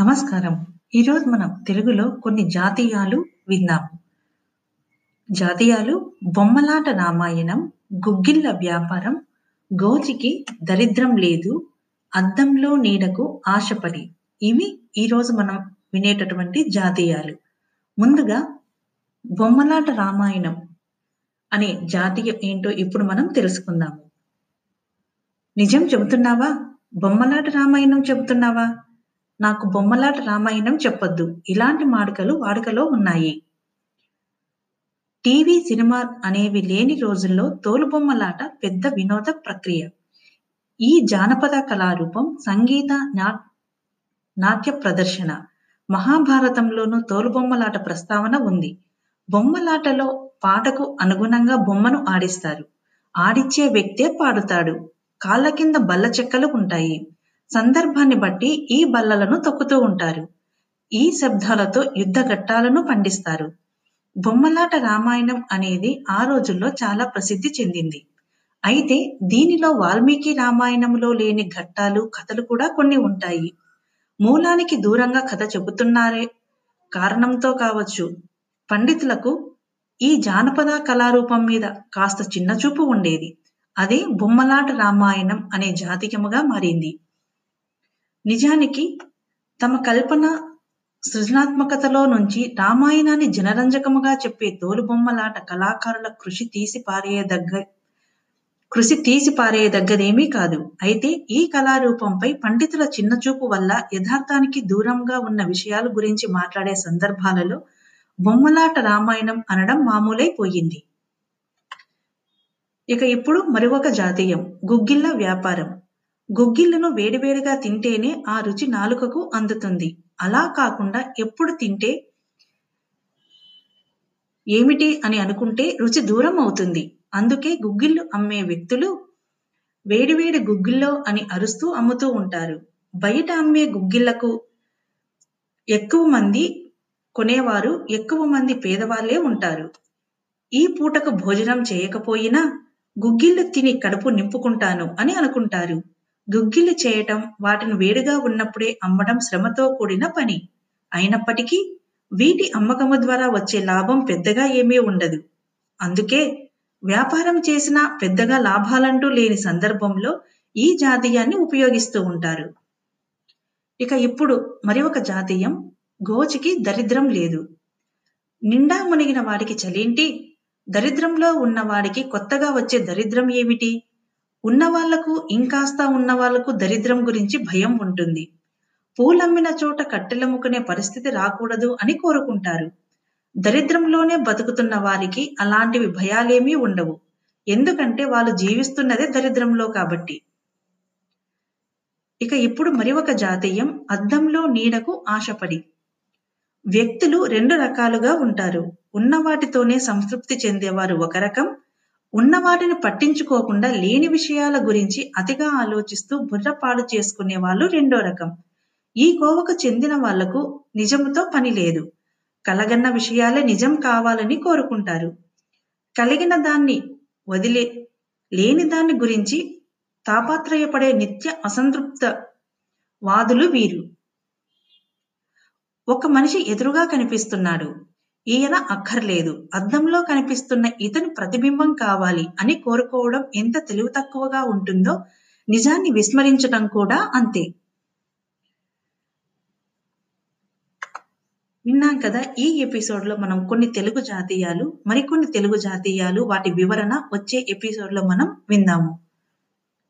నమస్కారం. ఈరోజు మనం తెలుగులో కొన్ని జాతీయాలు విందాం. జాతీయాలు బొమ్మలాట రామాయణం, గుగ్గిళ్ళ వ్యాపారం, గోచికి దరిద్రం లేదు, అద్దంలో నీడకు ఆశపడి. ఇవి ఈరోజు మనం వినేటటువంటి జాతీయాలు. ముందుగా బొమ్మలాట రామాయణం అనే జాతీయం ఏంటో ఇప్పుడు మనం తెలుసుకుందాము. నిజం చెబుతున్నావా? బొమ్మలాట రామాయణం చెబుతున్నావా? నాకు బొమ్మలాట రామాయణం చెప్పొద్దు. ఇలాంటి మాటలు వాడుకలో ఉన్నాయి. టీవీ, సినిమా అనేవి లేని రోజుల్లో తోలుబొమ్మలాట పెద్ద వినోద ప్రక్రియ. ఈ జానపద కళారూపం సంగీత, నాట్య ప్రదర్శన. మహాభారతంలోనూ తోలుబొమ్మలాట ప్రస్తావన ఉంది. బొమ్మలాటలో పాటకు అనుగుణంగా బొమ్మను ఆడిస్తారు. ఆడిచ్చే వ్యక్తే పాడుతాడు. కాళ్ళ కింద బల్ల చెక్కలు ఉంటాయి. సందర్భాన్ని బట్టి ఈ బల్లలను తొక్కుతూ ఉంటారు. ఈ శబ్దాలతో యుద్ధ ఘట్టాలను పండిస్తారు. బొమ్మలాట రామాయణం అనేది ఆ రోజుల్లో చాలా ప్రసిద్ధి చెందింది. అయితే దీనిలో వాల్మీకి రామాయణంలో లేని ఘట్టాలు, కథలు కూడా కొన్ని ఉంటాయి. మూలానికి దూరంగా కథ చెబుతున్నారే కారణంతో కావచ్చు పండితులకు ఈ జానపద కళారూపం మీద కాస్త చిన్నచూపు ఉండేది. అదే బొమ్మలాట రామాయణం అనే జాతికముగా మారింది. నిజానికి తమ కల్పన, సృజనాత్మకతలో నుంచి రామాయణాన్ని జనరంజకముగా చెప్పే తోలుబొమ్మలాట కళాకారుల కృషి తీసి పారేయదగ్గ కృషి తీసి పారేయదగ్గదేమీ కాదు. అయితే ఈ కళారూపంపై పండితుల చిన్నచూపు వల్ల యథార్థానికి దూరంగా ఉన్న విషయాల గురించి మాట్లాడే సందర్భాలలో బొమ్మలాట రామాయణం అనడం మామూలైపోయింది. ఇక ఇప్పుడు మరొక జాతీయం గుగ్గిళ్ళ వ్యాపారం. గుగ్గిళ్ళను వేడివేడిగా తింటేనే ఆ రుచి నాలుకకు అందుతుంది. అలా కాకుండా ఎప్పుడు తింటే ఏమిటి అని అనుకుంటే రుచి దూరం అవుతుంది. అందుకే గుగ్గిళ్ళు అమ్మే వ్యక్తులు వేడివేడి గుగ్గిళ్ళో అని అరుస్తూ అమ్ముతూ ఉంటారు. బయట అమ్మే గుగ్గిళ్ళకు ఎక్కువ మంది కొనేవారు, ఎక్కువ మంది పేదవాళ్ళే ఉంటారు. ఈ పూటకు భోజనం చేయకపోయినా గుగ్గిళ్ళు తిని కడుపు నింపుకుంటాను అని అనుకుంటారు. గుగ్గిళ్ళు చేయటం, వాటిని వేడిగా ఉన్నప్పుడే అమ్మడం శ్రమతో కూడిన పని. అయినప్పటికీ వీటి అమ్మకము ద్వారా వచ్చే లాభం పెద్దగా ఏమీ ఉండదు. అందుకే వ్యాపారం చేసినా పెద్దగా లాభాలంటూ లేని సందర్భంలో ఈ జాతీయాన్ని ఉపయోగిస్తూ ఉంటారు. ఇక ఇప్పుడు ఒక జాతీయం గోచికి దరిద్రం లేదు. నిండా మునిగిన వాడికి చలేంటి? దరిద్రంలో ఉన్నవాడికి కొత్తగా వచ్చే దరిద్రం ఏమిటి? ఉన్నవాళ్ళకు ఇంకాస్త ఉన్నవాళ్ళకు దరిద్రం గురించి భయం ఉంటుంది. పూలమ్మిన చోట కట్టెలమ్ముకునే పరిస్థితి రాకూడదు అని కోరుకుంటారు. దరిద్రంలోనే బతుకుతున్న వారికి అలాంటివి భయాలేమీ ఉండవు. ఎందుకంటే వాళ్ళు జీవిస్తున్నదే దరిద్రంలో కాబట్టి. ఇక ఇప్పుడు మరి ఒక జాతీయం అద్దంలో నీడకు ఆశపడి. వ్యక్తులు రెండు రకాలుగా ఉంటారు. ఉన్నవాటితోనే సంతృప్తి చెందేవారు ఒక రకం, ఉన్న వాటిని పట్టించుకోకుండా లేని విషయాల గురించి అతిగా ఆలోచిస్తూ బుర్ర పాడు చేసుకునే వాళ్ళు రెండో రకం. ఈ కోవకు చెందిన వాళ్ళకు నిజముతో పని లేదు. కలగన్న విషయాలే నిజం కావాలని కోరుకుంటారు. కలిగిన దాన్ని వదిలే లేని దాన్ని గురించి తాపాత్రయపడే నిత్య అసంతృప్త వాదులు వీరు. ఒక మనిషి ఎదురుగా కనిపిస్తున్నాడు. ఈయన అక్కర్లేదు. అద్దంలో కనిపిస్తున్న ఇతని ప్రతిబింబం కావాలి అని కోరుకోవడం ఎంత తెలివి తక్కువగా ఉంటుందో నిజాన్ని విస్మరించడం కూడా అంతే. విన్నాం కదా ఈ ఎపిసోడ్లో మనం కొన్ని తెలుగు జాతీయాలు, మరికొన్ని తెలుగు జాతీయాలు వాటి వివరణ వచ్చే ఎపిసోడ్లో మనం విందాము.